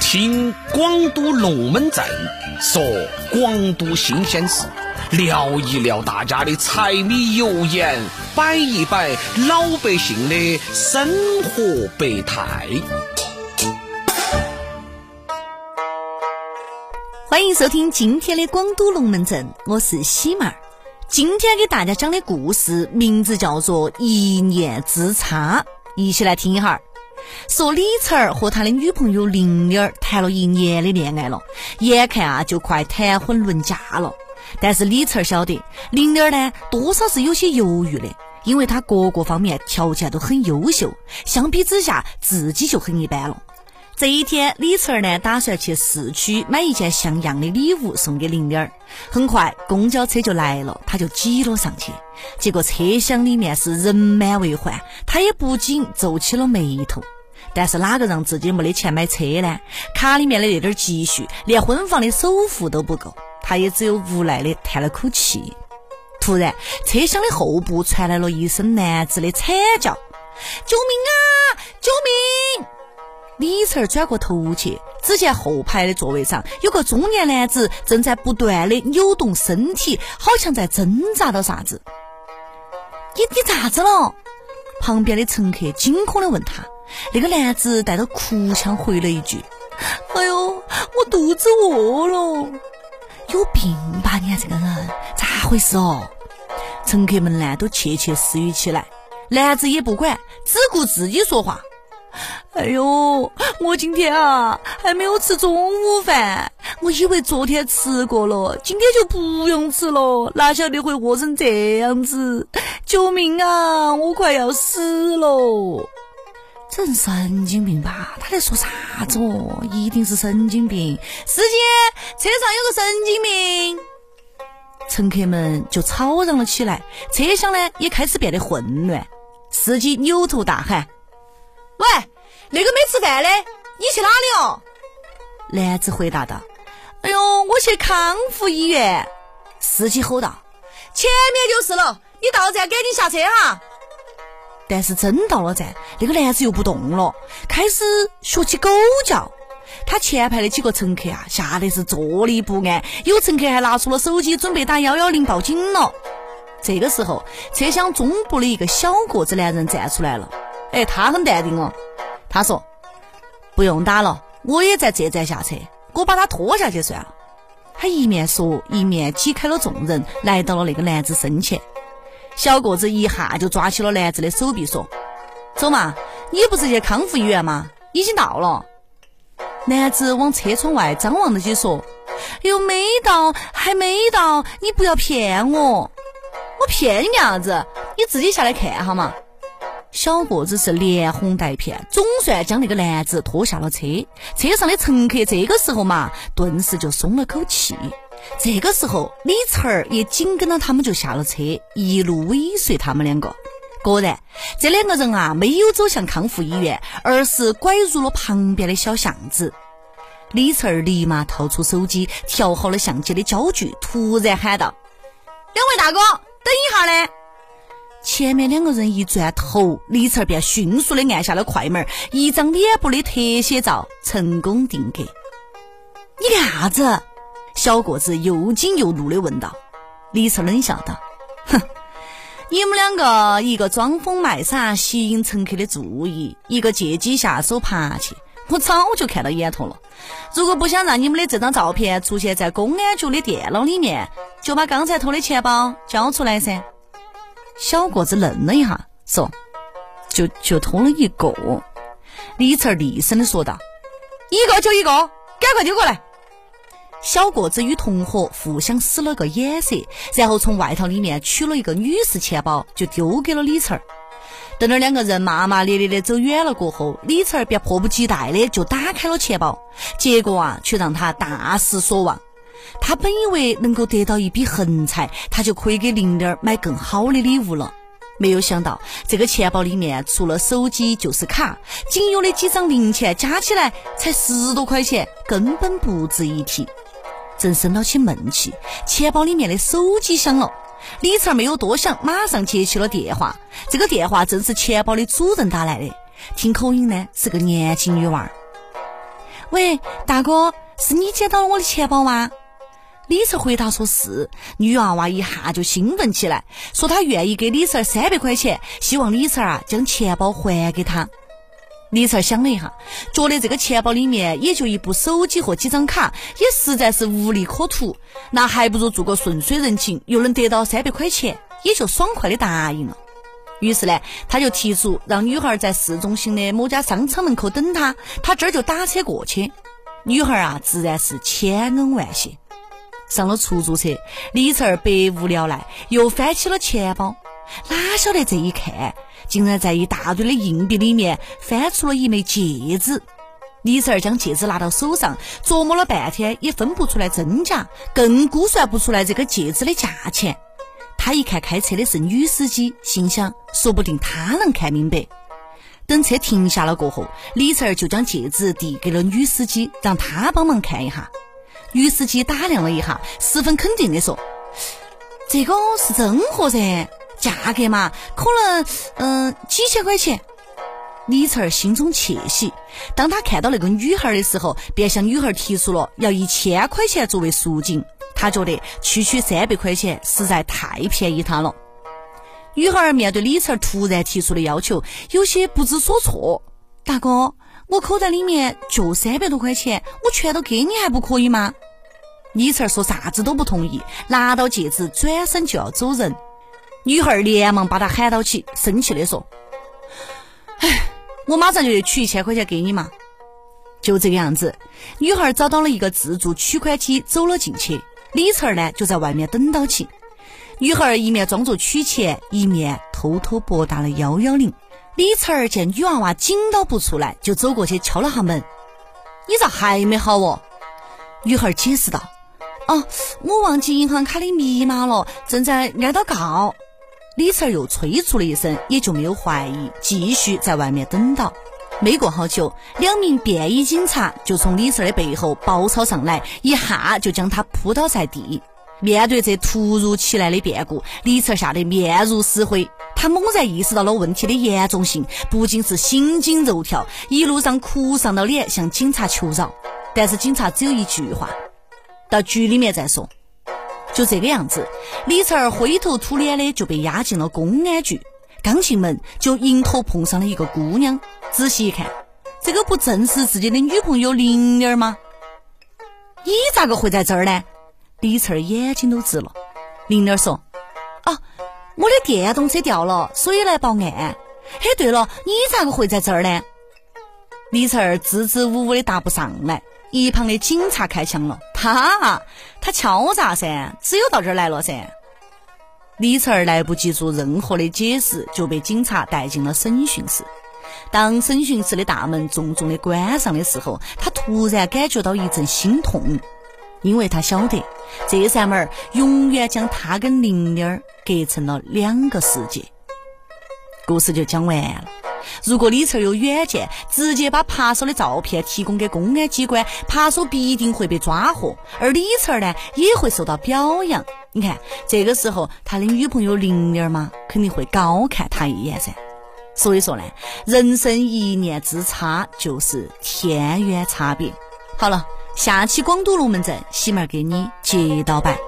听广都龙门阵说广都新鲜事，聊一聊大家的柴米油盐，摆一摆老百姓的生活百态。欢迎收听今天的广都龙门阵，我是喜妹儿。今天给大家讲的故事名字叫做《一念之差》，一起来听一下。说李晨儿和他的女朋友玲玲儿谈了一年的恋爱了，眼看啊就快谈婚论嫁了。但是李晨儿晓得玲玲儿呢多少是有些犹豫的，因为她各个方面条件都很优秀，相比之下自己就很一般了。这一天，李晨儿呢打算去市区买一件像样的礼物送给玲玲儿。很快，公交车就来了，他就挤了上去。结果车厢里面是人满为患，他也不禁皱起了眉头。但是哪个让自己没得钱买车呢？卡里面的那点积蓄，连婚房的首付都不够，他也只有无奈的叹了口气。突然，车厢的后部传来了一声男子的惨叫：“救命啊！救命！”李晨儿转过头去，只见后排的座位上有个中年男子正在不断的扭动身体，好像在挣扎到啥子。你你咋子了？旁边的乘客惊恐的问他。那个男子带着哭腔回了一句：“哎呦，我肚子饿了，有病吧你看这个人，咋回事哦？”乘客们呢都窃窃私语起来，男子也不管，只顾自己说话：“哎呦，我今天啊还没有吃中午饭，我以为昨天吃过了，今天就不用吃了，哪晓得会饿成这样子！救命啊，我快要死了！”神经病吧？他在说啥子哦？一定是神经病！司机，车上有个神经病！乘客们就吵嚷了起来，车厢呢也开始变得混乱。司机扭头大喊：“喂，那个没吃饭的，你去哪里哦？”男子回答道：“哎呦，我去康复医院。”司机吼道：“前面就是了，你到站赶紧下车哈！”但是真到了站，那个男子又不动了，开始学起狗叫。他前排的几个乘客啊，吓得是坐立不安，有乘客还拿出了手机准备打幺幺零报警了。这个时候，车厢中部的一个小个子男人站出来了，哎，他很淡定哦。他说：“不用打了，我也在这站下车，我把他拖下去算了。”他一面说，一面挤开了众人，来到了那个男子身前。小个子一下就抓起了男子的手臂，说：“走嘛，你不是去康复医院吗？已经到了。”男子往车窗外张望着起说：“哎呦没到，还没到，你不要骗我！我骗你干啥子？你自己下来看哈嘛。”小个子是连哄带骗，总算将那个男子拖下了车。车上的乘客这个时候嘛，顿时就松了口气。这个时候，李成儿也紧跟着他们就下了车，一路尾随他们两个。果然，这两个人啊，没有走向康复医院，而是拐入了旁边的小巷子。李晨儿立马掏出手机，调好了相机的焦距，突然喊道：“两位大哥，等一下嘞！”前面两个人一转头，李晨儿便迅速的按下了快门，一张脸部的特写照成功定格。你干啥子？小个子又惊又怒的问道：“李成冷笑道，哼，你们两个一个装疯卖傻吸引乘客的注意，一个借机下手扒去，我早就看到眼头了。如果不想让你们的这张照片出现在公安局的电脑里面，就把刚才偷的钱包交出来噻。”小个子愣了一下，说：“就就偷了一个。”李成厉声的说道：“一个就一个，赶快丢过来！”小个子与同伙互相使了个眼色，然后从外套里面取了一个女士钱包，就丢给了李成儿。等到两个人骂骂咧咧的走远了过后，李成儿便迫不及待的就打开了钱包，结果啊，却让他大失所望。他本以为能够得到一笔横财，他就可以给玲玲买更好的礼物了。没有想到，这个钱包里面除了手机就是卡，仅有的几张零钱加起来才十多块钱，根本不值一提。正生到起闷气，钱包里面的手机响了。李成没有多想，马上接起了电话。这个电话正是钱包的主人打来的，听口音呢是个年轻女娃儿。喂，大哥，是你捡到了我的钱包吗？李晨回答说是。女娃娃一下就兴奋起来，说她愿意给李四三百块钱，希望李四啊将钱包还给她。李四想了一下，觉得这个钱包里面也就一部手机和几张卡，也实在是无利可图，那还不如做个顺水人情，又能得到三百块钱，也就爽快的答应了。于是呢，他就提出让女孩在市中心的某家商场门口等他，他这儿就打车过去。女孩啊，自然是千恩万谢。上了出租车，李成儿百无聊赖，又翻起了钱包，哪晓得这一看，竟然在一大堆的硬币里面翻出了一枚戒指。李成儿将戒指拿到手上，琢磨了半天，也分不出来真假，更估算不出来这个戒指的价钱。他一看开车的是女司机，心想说不定她能看明白。等车停下了过后，李成儿就将戒指递给了女司机，让她帮忙看一下。女司机打量了一下，十分肯定的说：“这个是真货噻，价格嘛，可能嗯几千块钱。”李晨儿心中窃喜，当他看到那个女孩的时候，便向女孩提出了要一千块钱作为赎金。他觉得区区三百块钱实在太便宜他了。女孩面对李成突然提出的要求，有些不知所措。大哥，我口袋里面就三百多块钱，我全都给你还不可以吗？李成说啥子都不同意，拿到戒指转身就要走人。女孩连忙把他喊到起，生气的说：“哎，我马上就去取一千块钱给你嘛。”就这个样子，女孩找到了一个自助取款机，走了进去。李成儿呢，就在外面等到起。女孩一面装作取钱，一面偷偷拨打了幺幺零。李成儿见女娃娃紧到不出来，就走过去敲了下门：“你咋还没好哦？”女孩解释道：“哦，我忘记银行卡的密码了，正在挨到告。”李成儿又催促了一声，也就没有怀疑，继续在外面等到。没过好久，两名便衣警察就从李四的背后包抄上来，一下就将他扑倒在地。面对这突如其来的变故，李四吓得面如死灰。他猛然意识到了问题的严重性，不仅是心惊肉跳，一路上哭丧着脸向警察求饶。但是警察只有一句话：“到局里面再说。”就这个样子，李晨儿灰头土脸的就被押进了公安局。刚进门就迎头碰上了一个姑娘，仔细一看，这个不正是自己的女朋友玲玲吗？你咋个会在这儿呢？李晨儿眼睛都直了。玲玲说：“啊，我的电动车掉了，所以来报案。嘿，对了，你咋个会在这儿呢？”李晨儿支支吾吾的答不上来。一旁的警察开枪了，他他敲诈噻，只有到这儿来了噻。李成儿来不及做任何的解释，就被警察带进了审讯室。当审讯室的大门重重的关上的时候，他突然感觉到一阵心痛，因为他晓得这扇门永远将他跟玲玲儿隔成了两个世界。故事就讲完了。如果李成有远见，直接把扒手的照片提供给公安机关，扒手必定会被抓获，而李成呢也会受到表扬。你看，这个时候他的女朋友玲玲嘛，肯定会高看他一眼噻。所以说呢，人生一念之差就是天渊差别。好了，下期广都龙门阵，喜妹儿给你接到摆。